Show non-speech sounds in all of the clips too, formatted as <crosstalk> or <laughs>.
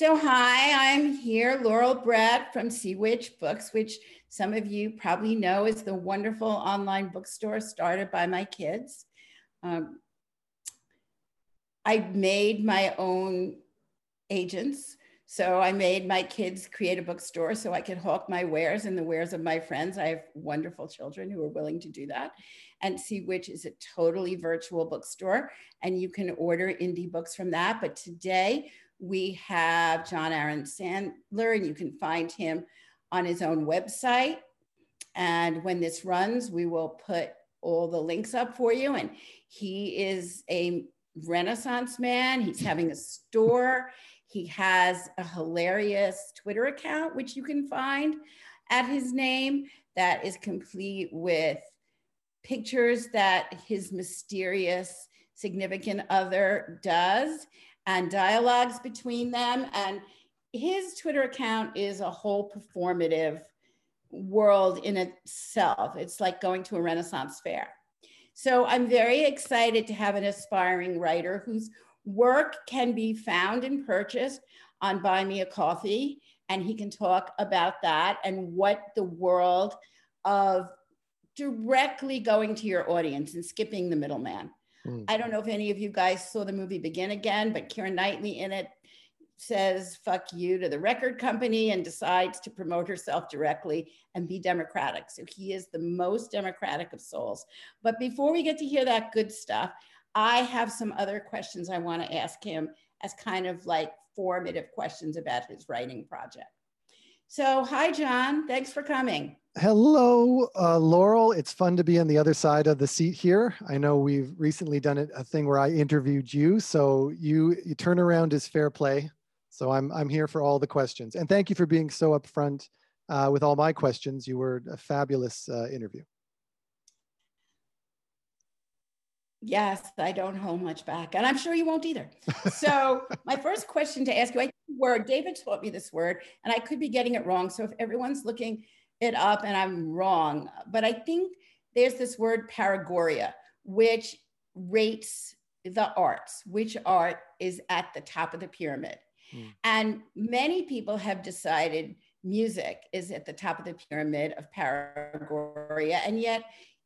So, hi, I'm here, Laurel Brett from Sea Witch Books, which some of you probably know is the wonderful online bookstore started by my kids. Um, I made my own agents. So I made my kids create a bookstore so I could hawk my wares and the wares of my friends. I have wonderful children who are willing to do that. And Sea Witch is a totally virtual bookstore, and you can order indie books from that. But today we have Jon Aaron Sandler, and you can find him on his own website. And when this runs, we will put all the links up for you. And he is a Renaissance man. He's having a store. He has a hilarious Twitter account, which you can find at his name, that is complete with pictures that his mysterious significant other does and dialogues between them. And his Twitter account is a whole performative world in itself. It's like going to a Renaissance fair. So I'm very excited to have an aspiring writer whose work can be found and purchased on Buy Me a Coffee. And he can talk about that and what the world of directly going to your audience and skipping the middleman. Mm. I don't know if any of you guys saw the movie Begin Again, but Keira Knightley in it says fuck you to the record company and decides to promote herself directly and be democratic. So he is the most democratic of souls. But before we get to hear that good stuff, I have some other questions I want to ask him as kind of like formative questions about his writing project. So, hi, Jon. Thanks for coming. Hello, uh, Laurel. It's fun to be on the other side of the seat here. I know we've recently done a thing where I interviewed you, so you, you turn around is fair play. So I'm, I'm here for all the questions. And thank you for being so upfront uh, with all my questions. You were a fabulous uh, interview. Yes, I don't hold much back, and I'm sure you won't either. <laughs> So, my first question to ask you, I word David taught me this word, and I could be getting it wrong. So, if everyone's looking it up and I'm wrong, but I think there's this word paragoria, which rates the arts, which art is at the top of the pyramid. Mm. And many people have decided music is at the top of the pyramid of paragoria, and yet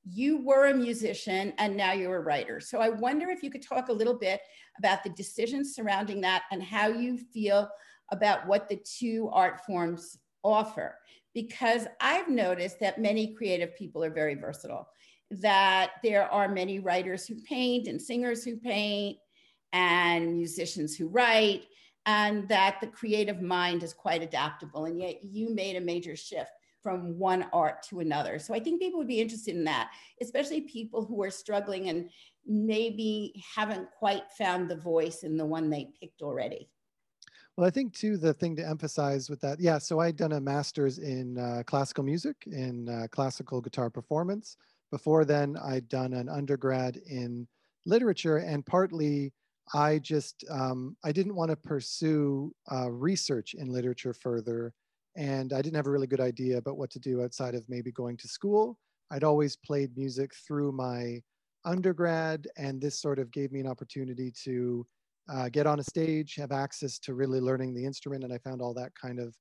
you were a musician and now you're a writer. So I wonder if you could talk a little bit about the decisions surrounding that and how you feel about what the two art forms offer. Because I've noticed that many creative people are very versatile, that there are many writers who paint and singers who paint and musicians who write, and that the creative mind is quite adaptable. And yet you made a major shift from one art to another. So I think people would be interested in that, especially people who are struggling and maybe haven't quite found the voice in the one they picked already. Well, I think too, the thing to emphasize with that, yeah, so I'd done a master's in uh, classical music, in uh, classical guitar performance. Before then, I'd done an undergrad in literature, and partly I just, um, I didn't want to pursue uh, research in literature further and I didn't have a really good idea about what to do outside of maybe going to school. I'd always played music through my undergrad, and this sort of gave me an opportunity to uh, get on a stage, have access to really learning the instrument, and I found all that kind of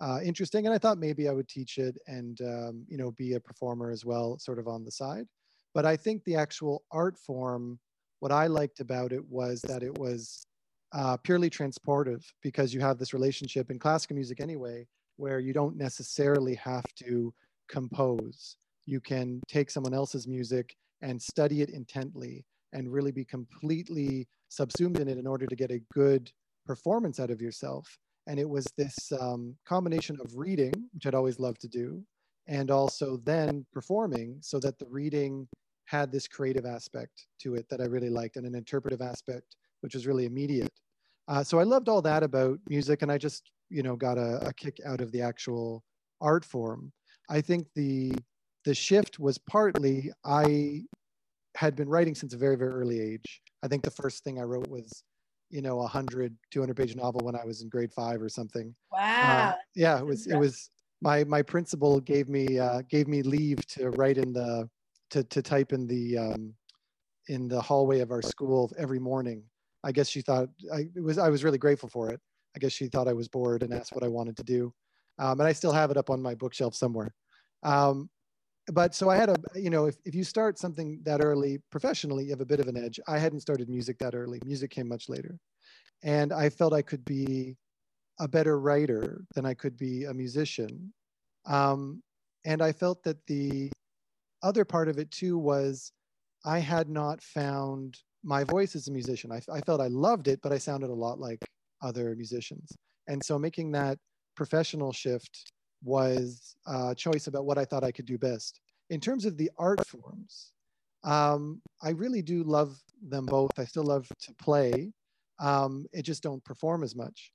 uh, interesting. And I thought maybe I would teach it and um, you know be a performer as well, sort of on the side. But I think the actual art form, what I liked about it was that it was uh, purely transportive because you have this relationship in classical music anyway where you don't necessarily have to compose. You can take someone else's music and study it intently and really be completely subsumed in it in order to get a good performance out of yourself. And it was this um, combination of reading, which I'd always loved to do, and also then performing so that the reading had this creative aspect to it that I really liked and an interpretive aspect, which was really immediate. Uh, so I loved all that about music, and I just you know got a, a kick out of the actual art form. I think the the shift was partly I had been writing since a very very early age. I think the first thing I wrote was you know a 100 200 page novel when I was in grade 5 or something. Wow. Uh, yeah, it was it was my my principal gave me uh, gave me leave to write in the to to type in the um, in the hallway of our school every morning. I guess she thought I was I was really grateful for it I guess she thought I was bored and asked what I wanted to do. Um, and I still have it up on my bookshelf somewhere. Um, but so I had a, you know, if, if you start something that early professionally, you have a bit of an edge. I hadn't started music that early. Music came much later. And I felt I could be a better writer than I could be a musician. Um, and I felt that the other part of it too was I had not found my voice as a musician. I, I felt I loved it, but I sounded a lot like other musicians. And so making that professional shift was a choice about what I thought I could do best. In terms of the art forms, um, I really do love them both. I still love to play. Um, it just don't perform as much.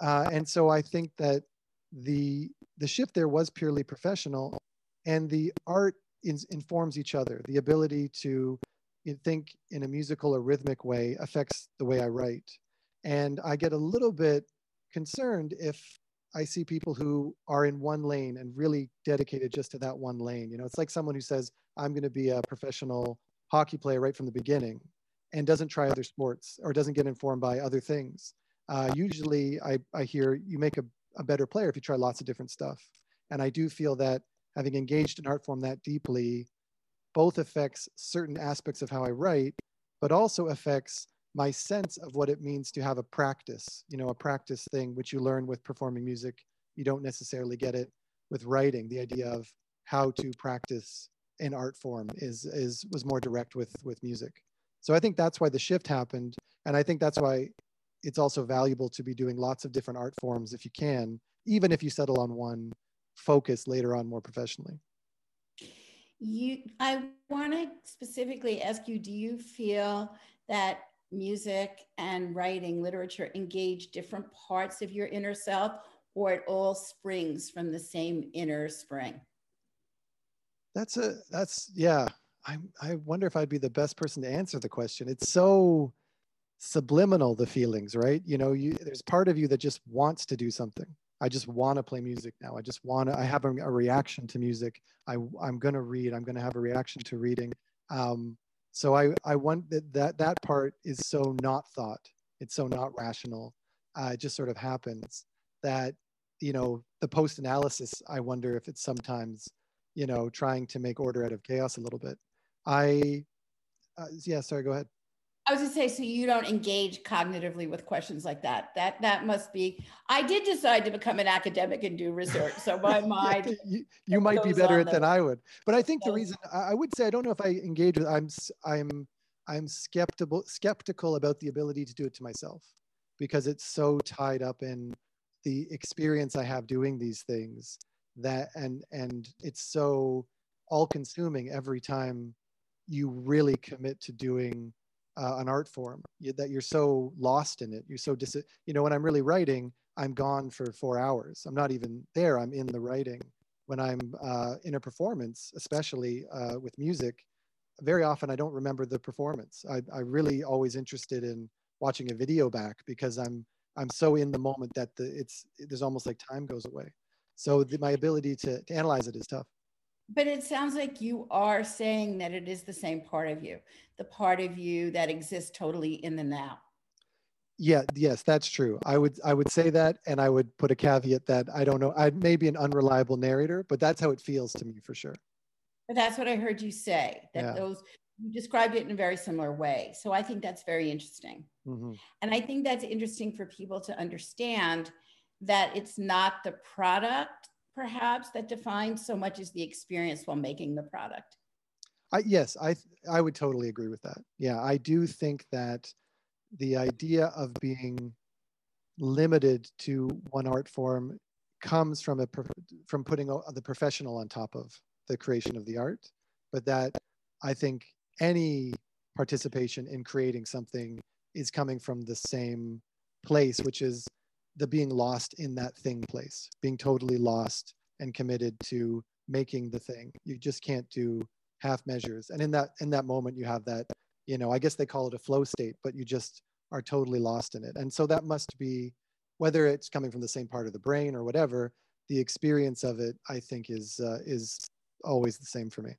Uh, and so I think that the the shift there was purely professional, and the art in, informs each other. The ability to think in a musical or rhythmic way affects the way I write. And I get a little bit concerned if I see people who are in one lane and really dedicated just to that one lane. You know, it's like someone who says, I'm going to be a professional hockey player right from the beginning and doesn't try other sports or doesn't get informed by other things. Uh, usually I, I hear you make a, a better player if you try lots of different stuff. And I do feel that having engaged in art form that deeply both affects certain aspects of how I write, but also affects my sense of what it means to have a practice, you know, a practice thing, which you learn with performing music. You don't necessarily get it with writing. The idea of how to practice an art form is, is was more direct with, with music. So I think that's why the shift happened. And I think that's why it's also valuable to be doing lots of different art forms if you can, even if you settle on one focus later on more professionally. You, I want to specifically ask you, do you feel that music and writing, literature engage different parts of your inner self, or it all springs from the same inner spring? That's a that's yeah. I I wonder if I'd be the best person to answer the question. It's so subliminal the feelings, right? You know, you there's part of you that just wants to do something. I just want to play music now. I just want to. I have a, a reaction to music. I I'm gonna read. I'm gonna have a reaction to reading. Um, so I, I want that, that, that part is so not thought. It's so not rational. Uh, it just sort of happens that, you know, the post analysis, I wonder if it's sometimes, you know, trying to make order out of chaos a little bit. I, uh, yeah, sorry, go ahead. I was to say, so you don't engage cognitively with questions like that. That that must be. I did decide to become an academic and do research, so my <laughs> mind. you, you <laughs> might be better at than I would, but I think the reason I would say I don't know if I engage with. I'm I'm I'm skeptical skeptical about the ability to do it to myself, because it's so tied up in the experience I have doing these things that and and it's so all consuming every time you really commit to doing uh, an art form you, that you're so lost in it. You're so dis, you know, when I'm really writing, I'm gone for four hours. I'm not even there. I'm in the writing. When I'm uh, in a performance, especially uh, with music, very often I don't remember the performance. I, I really always interested in watching a video back because I'm I'm so in the moment that the, it's there's almost like time goes away. So the, my ability to, to analyze it is tough. But it sounds like you are saying that it is the same part of you, the part of you that exists totally in the now. Yeah, yes, that's true. I would I would say that and I would put a caveat that I don't know, I may be an unreliable narrator, but that's how it feels to me for sure. But that's what I heard you say, that yeah. those you described it in a very similar way. So I think that's very interesting. Mm-hmm. And I think that's interesting for people to understand that it's not the product perhaps that defines so much as the experience while making the product. I, yes, I I would totally agree with that. Yeah, I do think that the idea of being limited to one art form comes from a from putting the professional on top of the creation of the art, but that I think any participation in creating something is coming from the same place, which is the being lost in that thing place, being totally lost and committed to making the thing. You just can't do half measures. And in that in that moment you have that, you know, I guess they call it a flow state, but you just are totally lost in it. And so that must be whether it's coming from the same part of the brain or whatever, the experience of it I think is uh, is always the same for me.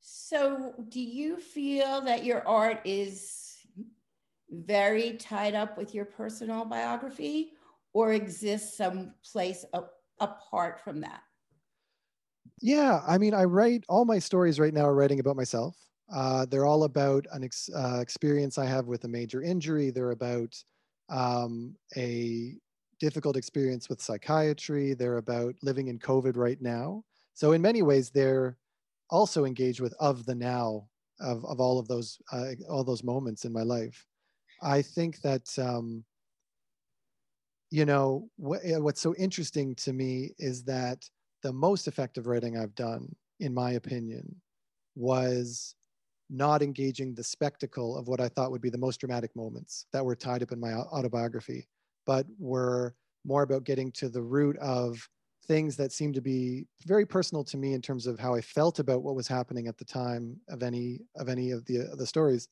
So, do you feel that your art is very tied up with your personal biography or exists someplace apart from that? Yeah, I mean, I write all my stories right now are writing about myself. Uh, they're all about an ex, uh, experience I have with a major injury. They're about um, a difficult experience with psychiatry. They're about living in COVID right now. So in many ways, they're also engaged with of the now of, of all of those uh, all those moments in my life. I think that um, you know what, what's so interesting to me is that the most effective writing I've done, in my opinion, was not engaging the spectacle of what I thought would be the most dramatic moments that were tied up in my autobiography, but were more about getting to the root of things that seemed to be very personal to me in terms of how I felt about what was happening at the time of any of any of the of the stories,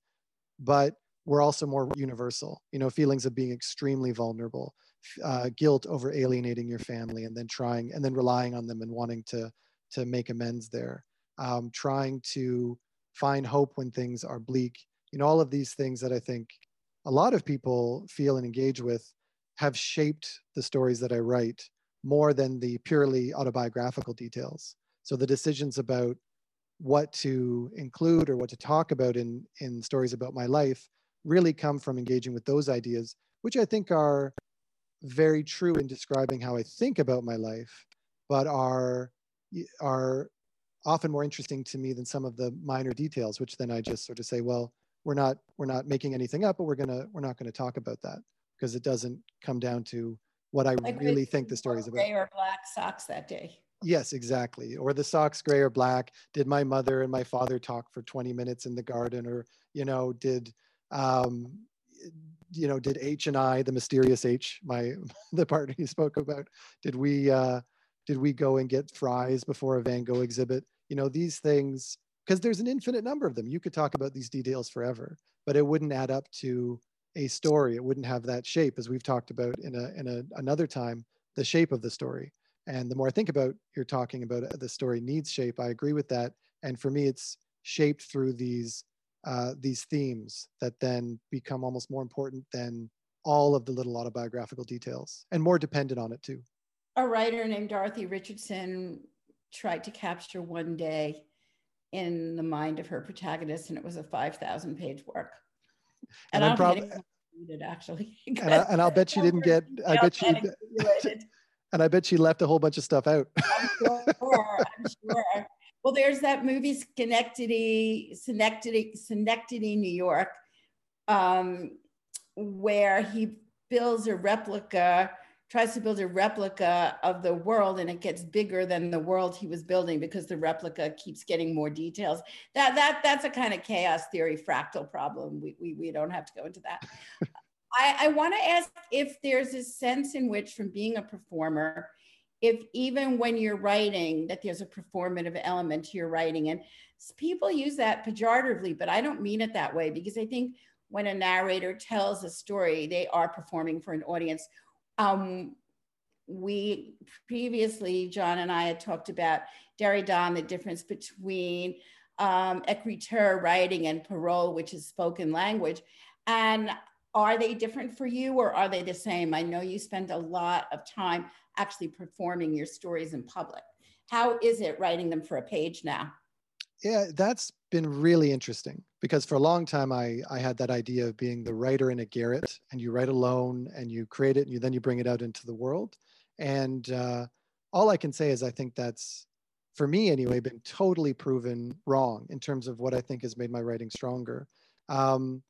but were also more universal. You know, feelings of being extremely vulnerable, uh, guilt over alienating your family, and then trying and then relying on them and wanting to to make amends there, um, trying to find hope when things are bleak. You know, all of these things that I think a lot of people feel and engage with have shaped the stories that I write more than the purely autobiographical details. So the decisions about what to include or what to talk about in, in stories about my life really come from engaging with those ideas, which I think are very true in describing how I think about my life, but are, are often more interesting to me than some of the minor details, which then I just sort of say, well, we're not, we're not making anything up, but we're gonna, we're not gonna talk about that because it doesn't come down to what I like really think the story is about. Gray or black socks that day. Yes, exactly. Or the socks gray or black. Did my mother and my father talk for 20 minutes in the garden? Or, you know, did um, you know, did H and I, the mysterious H, my <laughs> the partner you spoke about, did we uh did we go and get fries before a Van Gogh exhibit? You know, these things, because there's an infinite number of them. You could talk about these details forever, but it wouldn't add up to a story. It wouldn't have that shape, as we've talked about in a in a, another time, the shape of the story. And the more I think about you're talking about uh, the story needs shape, I agree with that. And for me, it's shaped through these uh, these themes that then become almost more important than all of the little autobiographical details and more dependent on it too. A writer named Dorothy Richardson tried to capture one day in the mind of her protagonist, and it was a 5,000 page work and, and I'm probably it actually. <laughs> and, I, will bet she didn't get. I bet she. <laughs> and I bet she left a whole bunch of stuff out. I'm sure. I'm sure. Well, there's that movie Schenectady, Schenectady, Schenectady, New York, um, where he builds a replica tries to build a replica of the world and it gets bigger than the world he was building because the replica keeps getting more details. That, that, that's a kind of chaos theory fractal problem. We, we, we don't have to go into that. <laughs> I, I want to ask if there's a sense in which from being a performer, if even when you're writing that there's a performative element to your writing and people use that pejoratively, but I don't mean it that way because I think when a narrator tells a story, they are performing for an audience um, we previously, Jon and I had talked about Derrida and the difference between um, écriture, writing, and parole, which is spoken language. And are they different for you or are they the same? I know you spend a lot of time actually performing your stories in public. How is it writing them for a page now? Yeah, that's been really interesting because for a long time I, I had that idea of being the writer in a garret and you write alone and you create it and you then you bring it out into the world. And uh, all I can say is I think that's, for me anyway, been totally proven wrong in terms of what I think has made my writing stronger. Um,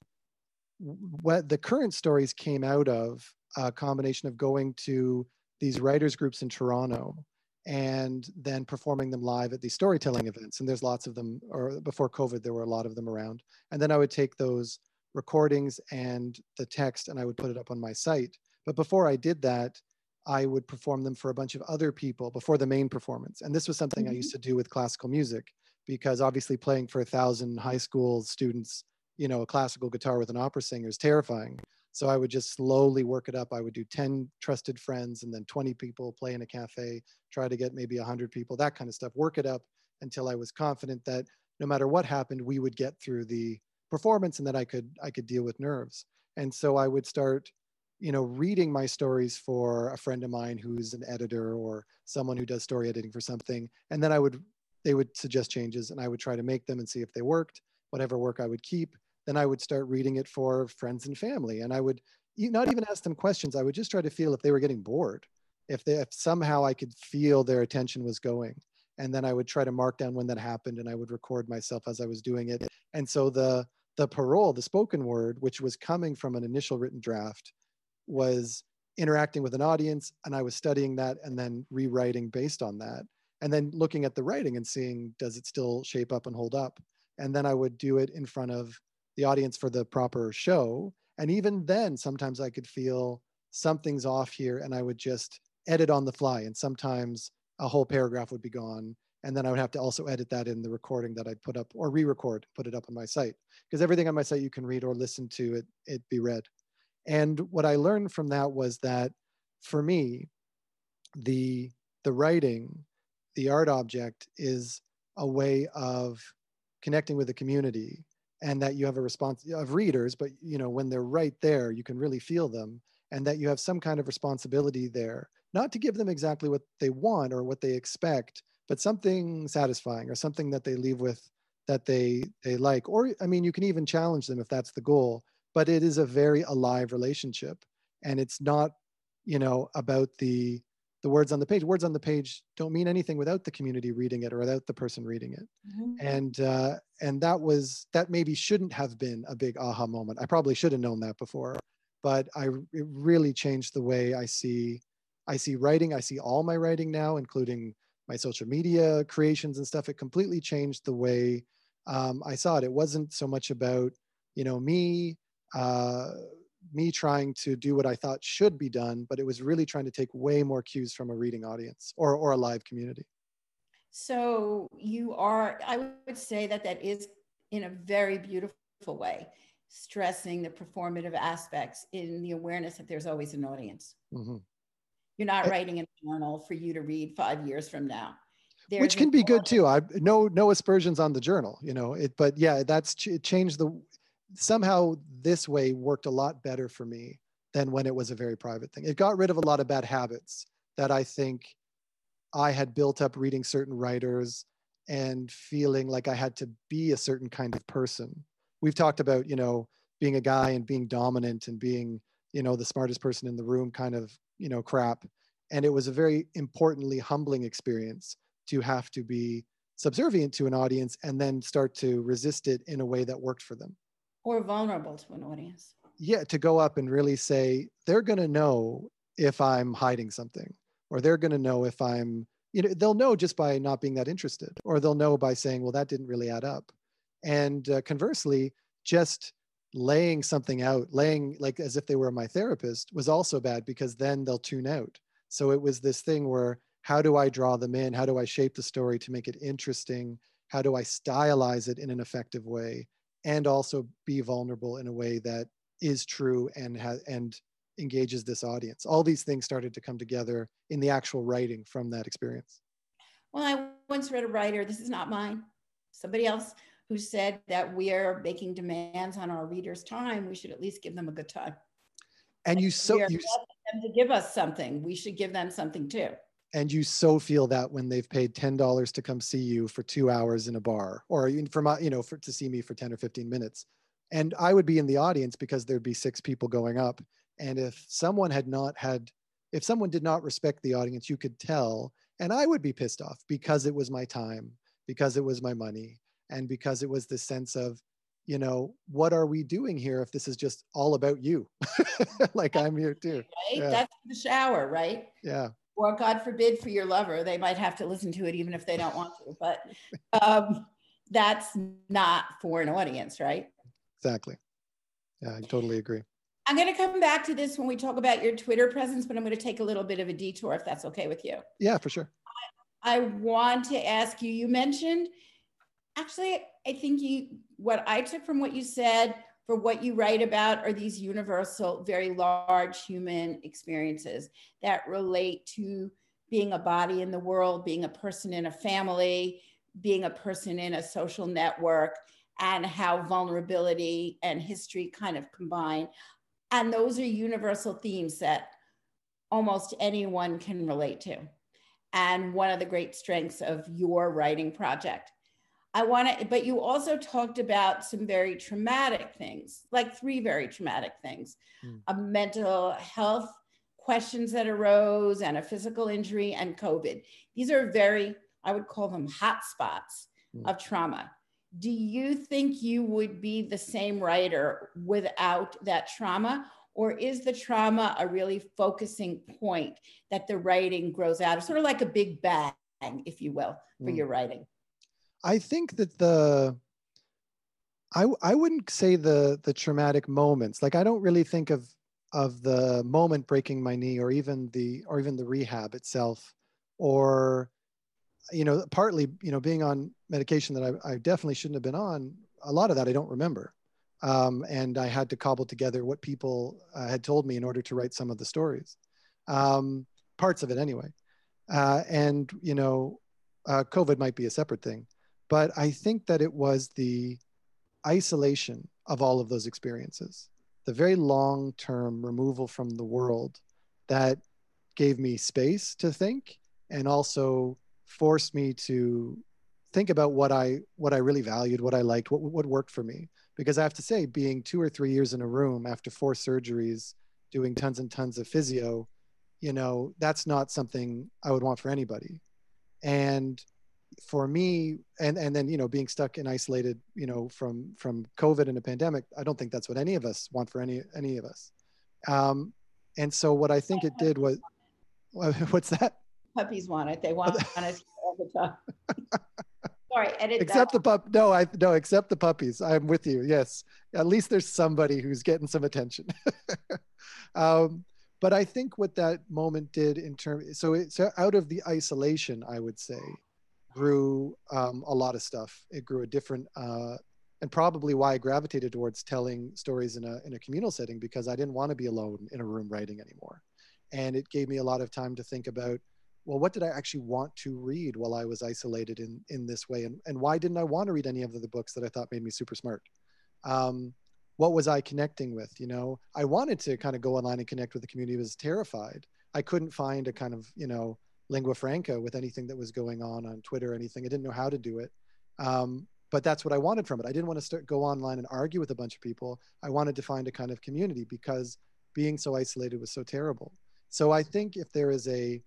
what the current stories came out of a combination of going to these writers groups in Toronto and then performing them live at these storytelling events. And there's lots of them, or before COVID, there were a lot of them around. And then I would take those recordings and the text and I would put it up on my site. But before I did that, I would perform them for a bunch of other people before the main performance. And this was something mm-hmm. I used to do with classical music because obviously playing for a thousand high school students, you know, a classical guitar with an opera singer is terrifying. So I would just slowly work it up. I would do 10 trusted friends and then 20 people play in a cafe, try to get maybe 100 people, that kind of stuff, work it up until I was confident that no matter what happened, we would get through the performance and that I could, I could deal with nerves. And so I would start, you know, reading my stories for a friend of mine who's an editor or someone who does story editing for something. And then I would, they would suggest changes and I would try to make them and see if they worked. Whatever work I would keep. Then I would start reading it for friends and family. And I would not even ask them questions. I would just try to feel if they were getting bored, if they, if somehow I could feel their attention was going and then I would try to mark down when that happened and I would record myself as I was doing it. And so the the parole, the spoken word, which was coming from an initial written draft, was interacting with an audience and I was studying that and then rewriting based on that. And then looking at the writing and seeing does it still shape up and hold up? And then I would do it in front of the audience for the proper show. And even then, sometimes I could feel something's off here and I would just edit on the fly. And sometimes a whole paragraph would be gone. And then I would have to also edit that in the recording that I'd put up or re-record, put it up on my site. Because everything on my site you can read or listen to it, it be read. And what I learned from that was that for me, the the writing, the art object is a way of connecting with the community and that you have a response of readers, but you know, when they're right there, you can really feel them and that you have some kind of responsibility there not to give them exactly what they want or what they expect, but something satisfying or something that they leave with that they they like. Or I mean, you can even challenge them if that's the goal. But it is a very alive relationship, and it's not, you know, about the the words on the page. Words on the page don't mean anything without the community reading it or without the person reading it. Mm-hmm. And uh, and that was that maybe shouldn't have been a big aha moment. I probably should have known that before, but I it really changed the way I see I see writing, I see all my writing now, including my social media creations and stuff. It completely changed the way um, I saw it. It wasn't so much about, you know, me, uh, me trying to do what I thought should be done, but it was really trying to take way more cues from a reading audience or, or a live community. So you are, I would say that that is in a very beautiful way, stressing the performative aspects in the awareness that there's always an audience. Mm-hmm. You're not writing a journal for you to read five years from now. There's Which can be good too. I no no aspersions on the journal, you know. It, but yeah, that's it changed the. Somehow this way worked a lot better for me than when it was a very private thing. It got rid of a lot of bad habits that I think I had built up reading certain writers and feeling like I had to be a certain kind of person. We've talked about, you know, being a guy and being dominant and being, you know, the smartest person in the room kind of you know crap and it was a very importantly humbling experience to have to be subservient to an audience and then start to resist it in a way that worked for them or vulnerable to an audience yeah to go up and really say they're going to know if i'm hiding something or they're going to know if i'm you know they'll know just by not being that interested or they'll know by saying well that didn't really add up and uh, conversely just laying something out, laying like as if they were my therapist was also bad because then they'll tune out. So it was this thing where how do I draw them in? How do I shape the story to make it interesting? How do I stylize it in an effective way and also be vulnerable in a way that is true and has and engages this audience? All these things started to come together in the actual writing from that experience. Well, I once read a writer, this is not mine, somebody else who said that we are making demands on our readers' time, we should at least give them a good time. And you so you them to give us something, we should give them something too. And you so feel that when they've paid ten dollars to come see you for two hours in a bar, or for my, you know, for to see me for ten or fifteen minutes, and I would be in the audience because there'd be six people going up, and if someone had not had, if someone did not respect the audience, you could tell, and I would be pissed off because it was my time, because it was my money, and because it was this sense of you know what are we doing here if this is just all about you? <laughs> Like i'm here too. Right? Yeah. that's the shower right? Yeah or god forbid for your lover they might have to listen to it even if they don't want to but um, that's not for an audience right? Exactly. Yeah i totally agree. I'm going to come back to this when we talk about your twitter presence but i'm going to take a little bit of a detour if that's okay with you. Yeah for sure. I, I want to ask you you mentioned actually, I think you, what I took from what you said for what you write about are these universal, very large human experiences that relate to being a body in the world, being a person in a family, being a person in a social network, and how vulnerability and history kind of combine. And those are universal themes that almost anyone can relate to. And one of the great strengths of your writing project. I want to, but you also talked about some very traumatic things, like three very traumatic things mm. a mental health questions that arose, and a physical injury, and COVID. These are very, I would call them hot spots mm. of trauma. Do you think you would be the same writer without that trauma? Or is the trauma a really focusing point that the writing grows out of, sort of like a big bang, if you will, for mm. your writing? I think that the I I wouldn't say the the traumatic moments. Like I don't really think of of the moment breaking my knee or even the or even the rehab itself or you know partly you know being on medication that I, I definitely shouldn't have been on a lot of that i don't remember um, and i had to cobble together what people uh, had told me in order to write some of the stories um, parts of it anyway uh, and you know uh, covid might be a separate thing but i think that it was the isolation of all of those experiences the very long term removal from the world that gave me space to think and also forced me to think about what I what I really valued, what I liked, what what worked for me. Because I have to say, being two or three years in a room after four surgeries, doing tons and tons of physio, you know, that's not something I would want for anybody. And for me, and and then you know, being stuck and isolated, you know, from from COVID and a pandemic, I don't think that's what any of us want for any any of us. Um, and so what I think it did was, <laughs> what's that? puppies want it. They want it <laughs> all the time. <laughs> Sorry, edit Except that. the pup. No, I no. Except the puppies. I'm with you. Yes, at least there's somebody who's getting some attention. um, but I think what that moment did in terms, so it, so out of the isolation, I would say, grew um, a lot of stuff. It grew a different, uh, and probably why I gravitated towards telling stories in a in a communal setting because I didn't want to be alone in a room writing anymore, and it gave me a lot of time to think about well, what did I actually want to read while I was isolated in, in this way? And, and why didn't I want to read any of the books that I thought made me super smart? Um, what was I connecting with? You know, I wanted to kind of go online and connect with the community. I was terrified. I couldn't find a kind of, you know, lingua franca with anything that was going on on Twitter or anything. I didn't know how to do it. Um, but that's what I wanted from it. I didn't want to start, go online and argue with a bunch of people. I wanted to find a kind of community because being so isolated was so terrible. So I think if there is a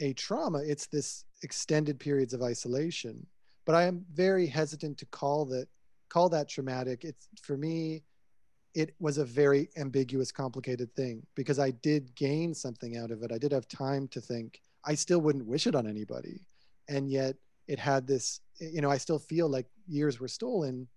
a trauma, it's this extended periods of isolation. But I am very hesitant to call that call that traumatic. It's for me, it was a very ambiguous, complicated thing because I did gain something out of it. I did have time to think. I still wouldn't wish it on anybody. And yet it had this, you know, I still feel like years were stolen,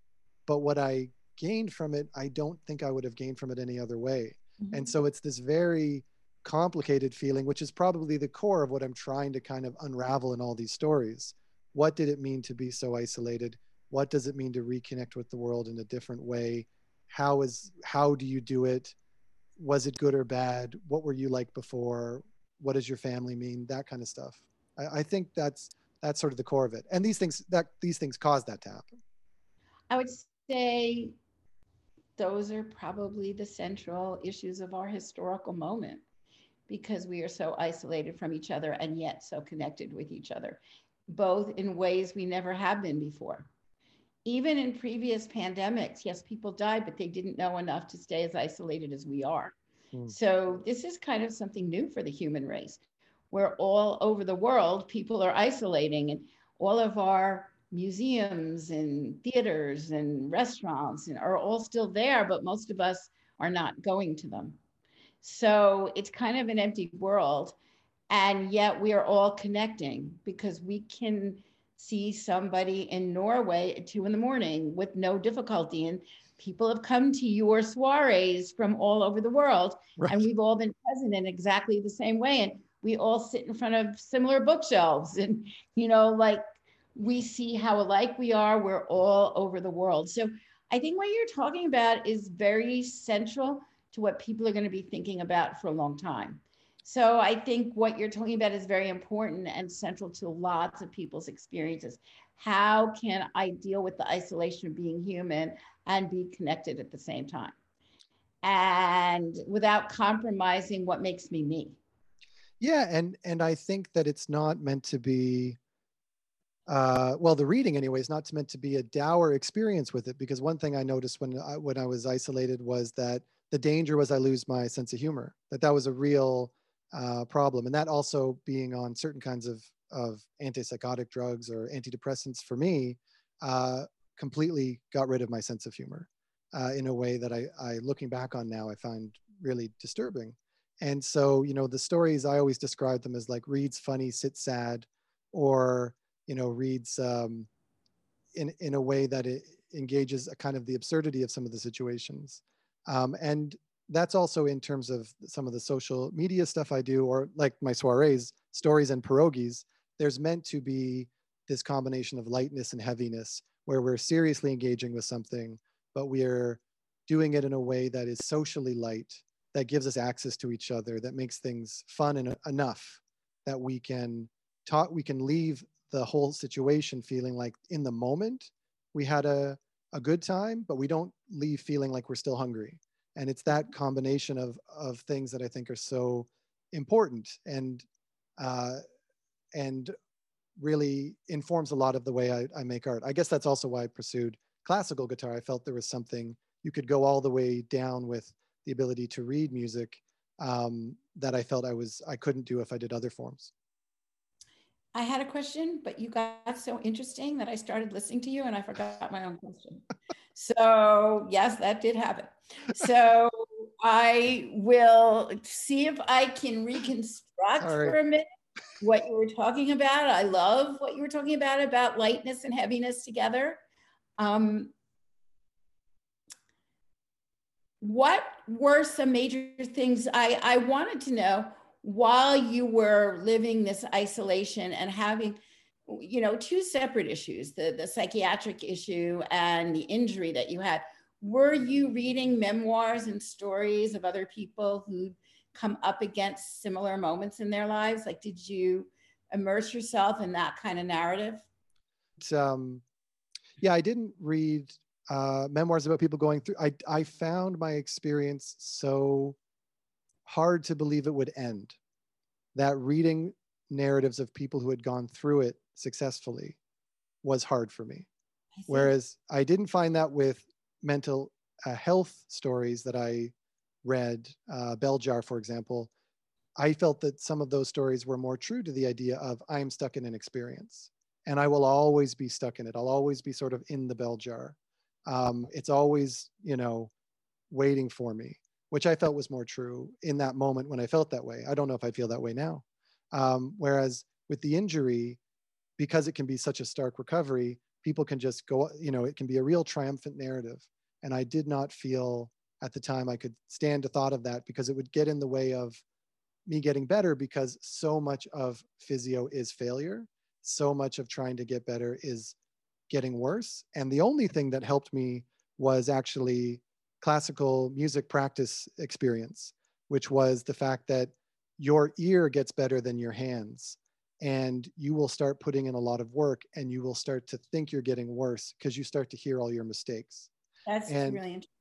but what I gained from it, I don't think I would have gained from it any other way. Mm-hmm. And so it's this very complicated feeling, which is probably the core of what I'm trying to kind of unravel in all these stories. What did it mean to be so isolated? What does it mean to reconnect with the world in a different way? How is how do you do it? Was it good or bad? What were you like before? What does your family mean? That kind of stuff. I, I think that's that's sort of the core of it. And these things that these things cause that to happen. I would say those are probably the central issues of our historical moment because we are so isolated from each other and yet so connected with each other, both in ways we never have been before. Even in previous pandemics, yes, people died, but they didn't know enough to stay as isolated as we are. Mm. So, this is kind of something new for the human race, where all over the world, people are isolating, and all of our museums and theaters and restaurants and are all still there, but most of us are not going to them. So it's kind of an empty world. And yet we are all connecting because we can see somebody in Norway at two in the morning with no difficulty. And people have come to your soirees from all over the world. Right. And we've all been present in exactly the same way. And we all sit in front of similar bookshelves. And, you know, like we see how alike we are. We're all over the world. So I think what you're talking about is very central to what people are going to be thinking about for a long time. So I think what you're talking about is very important and central to lots of people's experiences. How can I deal with the isolation of being human and be connected at the same time? and without compromising what makes me me. Yeah, and and I think that it's not meant to be uh, well, the reading anyway is not meant to be a dour experience with it because one thing I noticed when I, when I was isolated was that the danger was I lose my sense of humor. That that was a real uh, problem, and that also being on certain kinds of of antipsychotic drugs or antidepressants for me uh, completely got rid of my sense of humor uh, in a way that I, I, looking back on now, I find really disturbing. And so, you know, the stories I always describe them as like reads funny, sits sad, or you know, reads um, in in a way that it engages a kind of the absurdity of some of the situations. Um, and that's also in terms of some of the social media stuff I do, or like my soirees, stories and pierogies. There's meant to be this combination of lightness and heaviness, where we're seriously engaging with something, but we're doing it in a way that is socially light, that gives us access to each other, that makes things fun and enough that we can talk, we can leave the whole situation feeling like in the moment we had a, a good time, but we don't leave feeling like we're still hungry. And it's that combination of, of things that I think are so important and, uh, and really informs a lot of the way I, I make art. I guess that's also why I pursued classical guitar. I felt there was something you could go all the way down with the ability to read music um, that I felt I was I couldn't do if I did other forms. I had a question, but you got so interesting that I started listening to you and I forgot my own question. so, yes, that did happen. So, I will see if I can reconstruct for a minute what you were talking about. I love what you were talking about about lightness and heaviness together. Um, what were some major things I, I wanted to know while you were living this isolation and having you know two separate issues the the psychiatric issue and the injury that you had were you reading memoirs and stories of other people who come up against similar moments in their lives like did you immerse yourself in that kind of narrative um yeah i didn't read uh, memoirs about people going through i i found my experience so hard to believe it would end. That reading narratives of people who had gone through it successfully was hard for me. I Whereas I didn't find that with mental uh, health stories that I read, uh, Bell Jar, for example. I felt that some of those stories were more true to the idea of I'm stuck in an experience and I will always be stuck in it. I'll always be sort of in the bell jar. Um, it's always, you know, waiting for me which I felt was more true in that moment when I felt that way. I don't know if I feel that way now. Um, whereas with the injury, because it can be such a stark recovery, people can just go, you know, it can be a real triumphant narrative. And I did not feel at the time I could stand the thought of that because it would get in the way of me getting better because so much of physio is failure. So much of trying to get better is getting worse. And the only thing that helped me was actually classical music practice experience, which was the fact that your ear gets better than your hands and you will start putting in a lot of work and you will start to think you're getting worse because you start to hear all your mistakes. That's and, really interesting.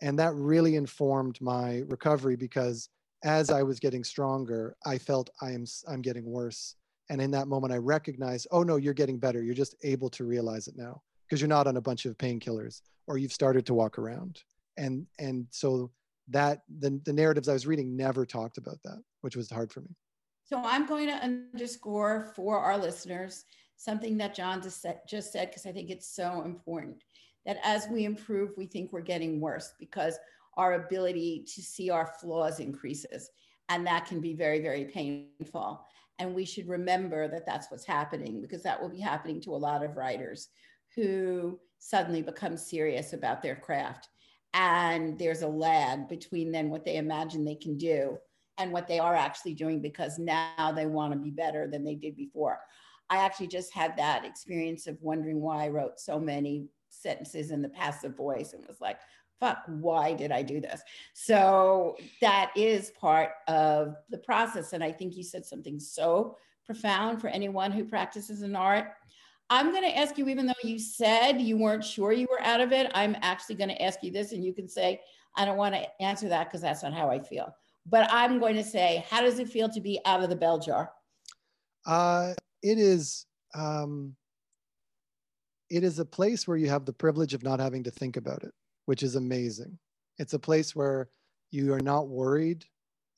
And that really informed my recovery because as I was getting stronger, I felt I am I'm getting worse. And in that moment, I recognized, oh no, you're getting better. You're just able to realize it now because you're not on a bunch of painkillers or you've started to walk around and and so that the, the narratives i was reading never talked about that which was hard for me so i'm going to underscore for our listeners something that jon just said just said because i think it's so important that as we improve we think we're getting worse because our ability to see our flaws increases and that can be very very painful and we should remember that that's what's happening because that will be happening to a lot of writers who suddenly become serious about their craft and there's a lag between then what they imagine they can do and what they are actually doing because now they want to be better than they did before. I actually just had that experience of wondering why I wrote so many sentences in the passive voice and was like, fuck, why did I do this? So that is part of the process. And I think you said something so profound for anyone who practices an art. I'm going to ask you, even though you said you weren't sure you were out of it, I'm actually going to ask you this, and you can say, I don't want to answer that because that's not how I feel. But I'm going to say, how does it feel to be out of the bell jar? Uh, it is. Um, it is a place where you have the privilege of not having to think about it, which is amazing. It's a place where you are not worried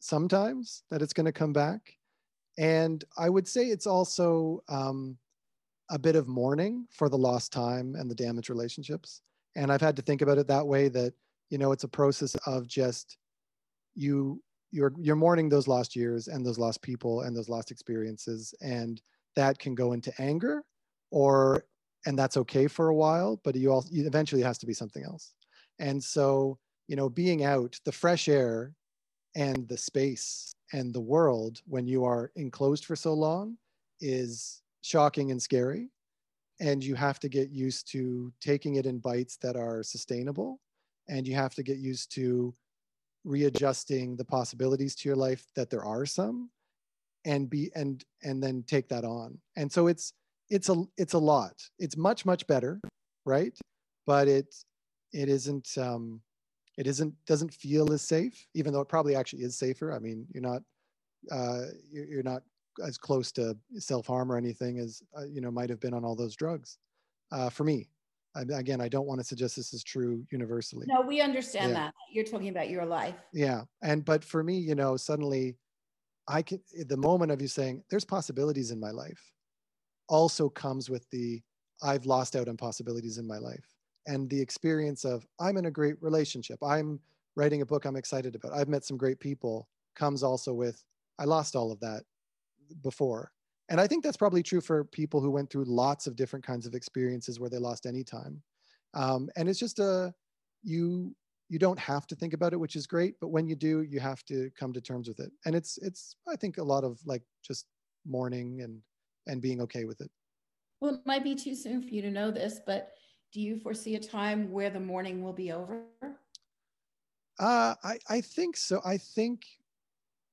sometimes that it's going to come back. And I would say it's also um, a bit of mourning for the lost time and the damaged relationships. And I've had to think about it that way that, you know, it's a process of just you you're you're mourning those lost years and those lost people and those lost experiences and that can go into anger or and that's okay for a while but you also eventually has to be something else. And so you know being out the fresh air and the space and the world when you are enclosed for so long is shocking and scary and you have to get used to taking it in bites that are sustainable and you have to get used to readjusting the possibilities to your life that there are some and be and and then take that on. And so it's it's a it's a lot. It's much much better right? But it it isn't um it isn't doesn't feel as safe even though it probably actually is safer. I mean you're not uh you're, not as close to self-harm or anything as uh, you know might have been on all those drugs uh, for me. I, again i don't want to suggest this is true universally. No we understand yeah. that. You're talking about your life. Yeah and but for me you know suddenly i can the moment of you saying there's possibilities in my life also comes with the I've lost out on possibilities in my life and the experience of I'm in a great relationship. I'm writing a book I'm excited about. I've met some great people comes also with I lost all of that before. And I think that's probably true for people who went through lots of different kinds of experiences where they lost any time. Um, and it's just a you you don't have to think about it, which is great. But when you do, you have to come to terms with it. And it's it's I think a lot of like just mourning and and being okay with it. Well, it might be too soon for you to know this, but do you foresee a time where the mourning will be over? Uh, I, I think so. I think,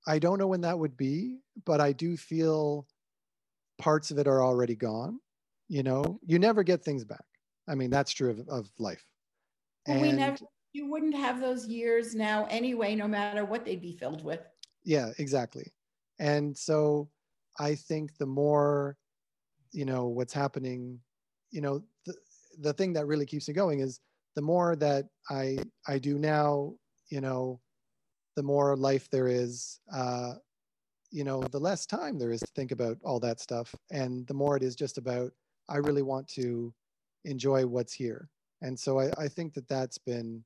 I don't know when that would be, but I do feel parts of it are already gone. You know, you never get things back. I mean, that's true of, of life. Well, and we never, you wouldn't have those years now anyway, no matter what they'd be filled with. Yeah, exactly. And so I think the more, you know, what's happening, you know, the, the thing that really keeps me going is the more that I I do now, you know, the more life there is, uh, you know, the less time there is to think about all that stuff, and the more it is just about I really want to enjoy what's here, and so I, I think that that's been,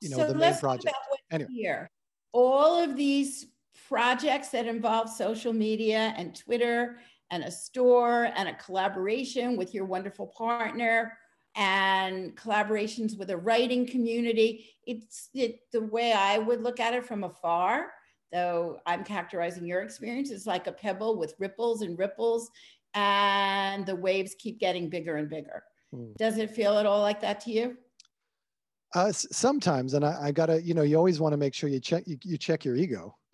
you know, so the main project. anyway. here. All of these projects that involve social media and Twitter and a store and a collaboration with your wonderful partner and collaborations with a writing community. It's it, the way I would look at it from afar, though I'm characterizing your experience, it's like a pebble with ripples and ripples, and the waves keep getting bigger and bigger. Mm. Does it feel at all like that to you? Uh, sometimes, and I, I, gotta, you know, you always want to make sure you check you, you check your ego <laughs>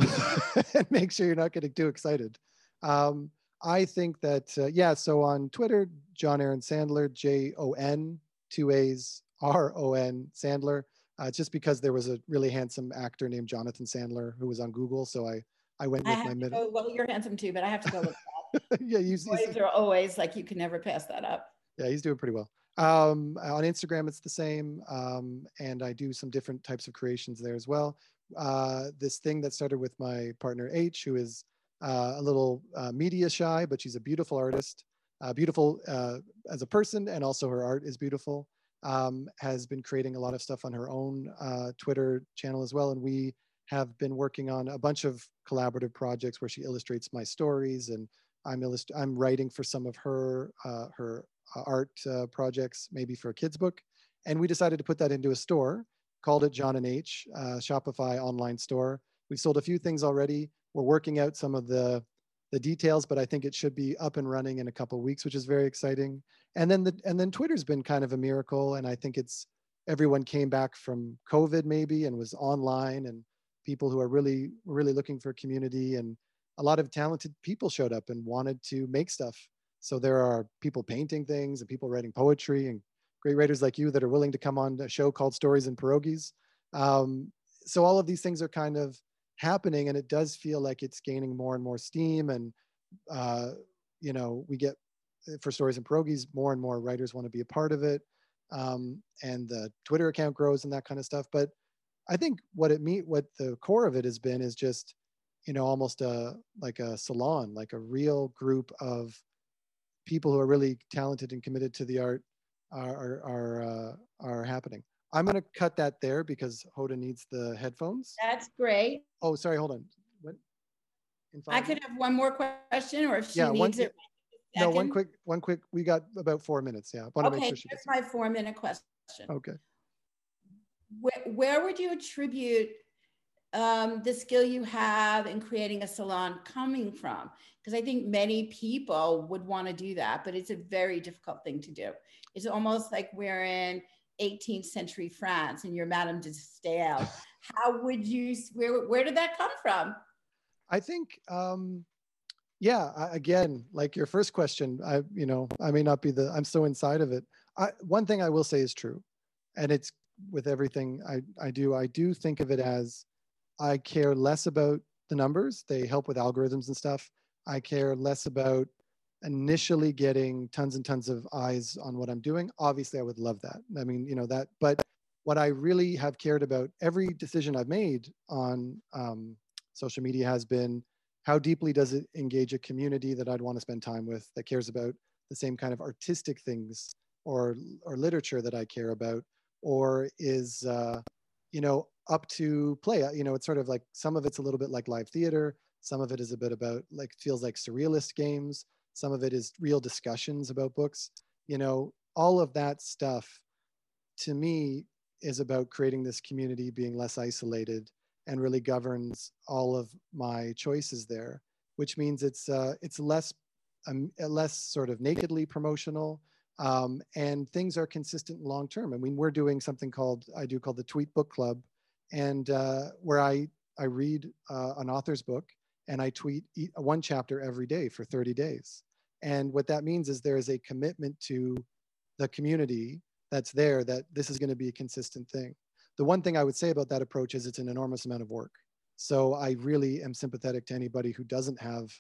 and make sure you're not getting too excited. Um, I think that uh, yeah. So on Twitter, Jon Aaron Sandler, J O N two A's R O N Sandler. Uh, just because there was a really handsome actor named Jonathan Sandler who was on Google, so I I went with I my middle. well, you're handsome too, but I have to go with <laughs> that. yeah, you. Boys are always like you can never pass that up. Yeah, he's doing pretty well. Um, on Instagram, it's the same. Um, and I do some different types of creations there as well. Uh, this thing that started with my partner H, who is uh, a little uh, media shy, but she's a beautiful artist, uh, beautiful uh, as a person, and also her art is beautiful. Um, has been creating a lot of stuff on her own uh, Twitter channel as well. And we have been working on a bunch of collaborative projects where she illustrates my stories and I'm, I'm writing for some of her, her uh, art uh, projects, maybe for a kid's book. And we decided to put that into a store, called it Jon and H, uh, Shopify online store. We've sold a few things already. We're working out some of the, the details, but I think it should be up and running in a couple weeks, which is very exciting. And then the, and then Twitter's been kind of a miracle. And I think it's, everyone came back from COVID maybe and was online and people who are really, really looking for community and a lot of talented people showed up and wanted to make stuff So there are people painting things and people writing poetry and great writers like you that are willing to come on a show called Stories and Pierogies. Um, so all of these things are kind of happening and it does feel like it's gaining more and more steam and uh, you know we get for stories and pierogies more and more writers want to be a part of it um, and the twitter account grows and that kind of stuff but i think what it mean what the core of it has been is just you know almost a like a salon like a real group of people who are really talented and committed to the art are are are, uh, are happening. I'm going to cut that there because hoda needs the headphones. That's great. Oh sorry hold on. What? I could have one more question or if she yeah, needs one, it no one quick one quick we got about four minutes. Yeah I want to okay, make sure she here's my four minute question. Okay. Where, where would you attribute um, the skill you have in creating a salon coming from? Because I think many people would want to do that, but it's a very difficult thing to do. It's almost like we're in 18th century France and you're Madame de Stael. <laughs> How would you, where, where did that come from? I think, um, yeah, I, again, like your first question, I, you know, I may not be the, I'm so inside of it. I, one thing I will say is true, and it's with everything I, I do, I do think of it as I care less about the numbers. They help with algorithms and stuff. I care less about initially getting tons and tons of eyes on what I'm doing. Obviously, I would love that. I mean, you know, that, but what I really have cared about every decision I've made on um, social media has been how deeply does it engage a community that I'd want to spend time with that cares about the same kind of artistic things or or literature that I care about, or is uh, you know up to play. You know, it's sort of like some of it's a little bit like live theater. Some of it is a bit about like feels like surrealist games. Some of it is real discussions about books. You know, all of that stuff to me is about creating this community, being less isolated, and really governs all of my choices there. Which means it's uh, it's less um, less sort of nakedly promotional um, and things are consistent long term. I mean, we're doing something called I do called the Tweet Book Club, and uh, where I I read uh, an author's book and I tweet one chapter every day for 30 days. And what that means is there is a commitment to the community that's there that this is going to be a consistent thing. The one thing I would say about that approach is it's an enormous amount of work. So I really am sympathetic to anybody who doesn't have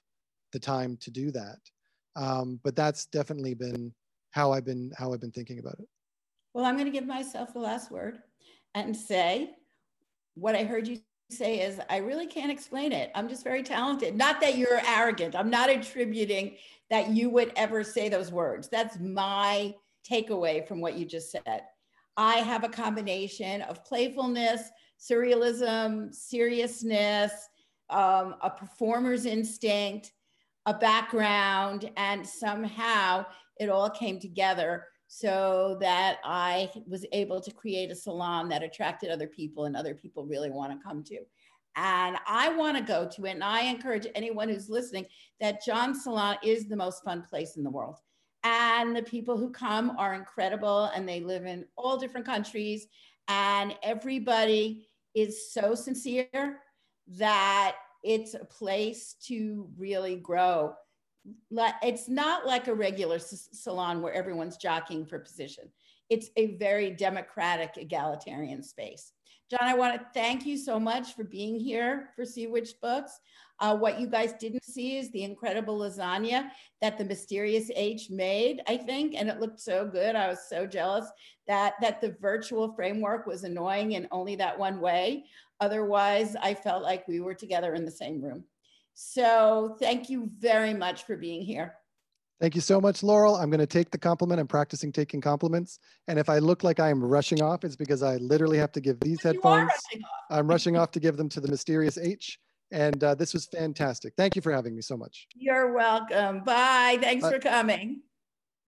the time to do that. Um, but that's definitely been how I've been how I've been thinking about it. Well, I'm going to give myself the last word and say what I heard you say is I really can't explain it. I'm just very talented. Not that you're arrogant. I'm not attributing that you would ever say those words. That's my takeaway from what you just said. I have a combination of playfulness, surrealism, seriousness, um, a performer's instinct, a background, and somehow it all came together so that I was able to create a salon that attracted other people and other people really want to come to. And I want to go to it. And I encourage anyone who's listening that Jon Salon is the most fun place in the world. And the people who come are incredible and they live in all different countries. And everybody is so sincere that it's a place to really grow it's not like a regular salon where everyone's jockeying for position. It's a very democratic, egalitarian space. Jon, I want to thank you so much for being here for Sea Witch Books. Uh, what you guys didn't see is the incredible lasagna that the mysterious H made, I think, and it looked so good. I was so jealous that that the virtual framework was annoying in only that one way. Otherwise, I felt like we were together in the same room. So thank you very much for being here. Thank you so much, Laurel. I'm going to take the compliment. I'm practicing taking compliments. And if I look like I am rushing off, it's because I literally have to give these headphones. Rushing I'm rushing off to give them to the mysterious H. And uh, this was fantastic. Thank you for having me so much. You're welcome. Bye. Thanks for coming.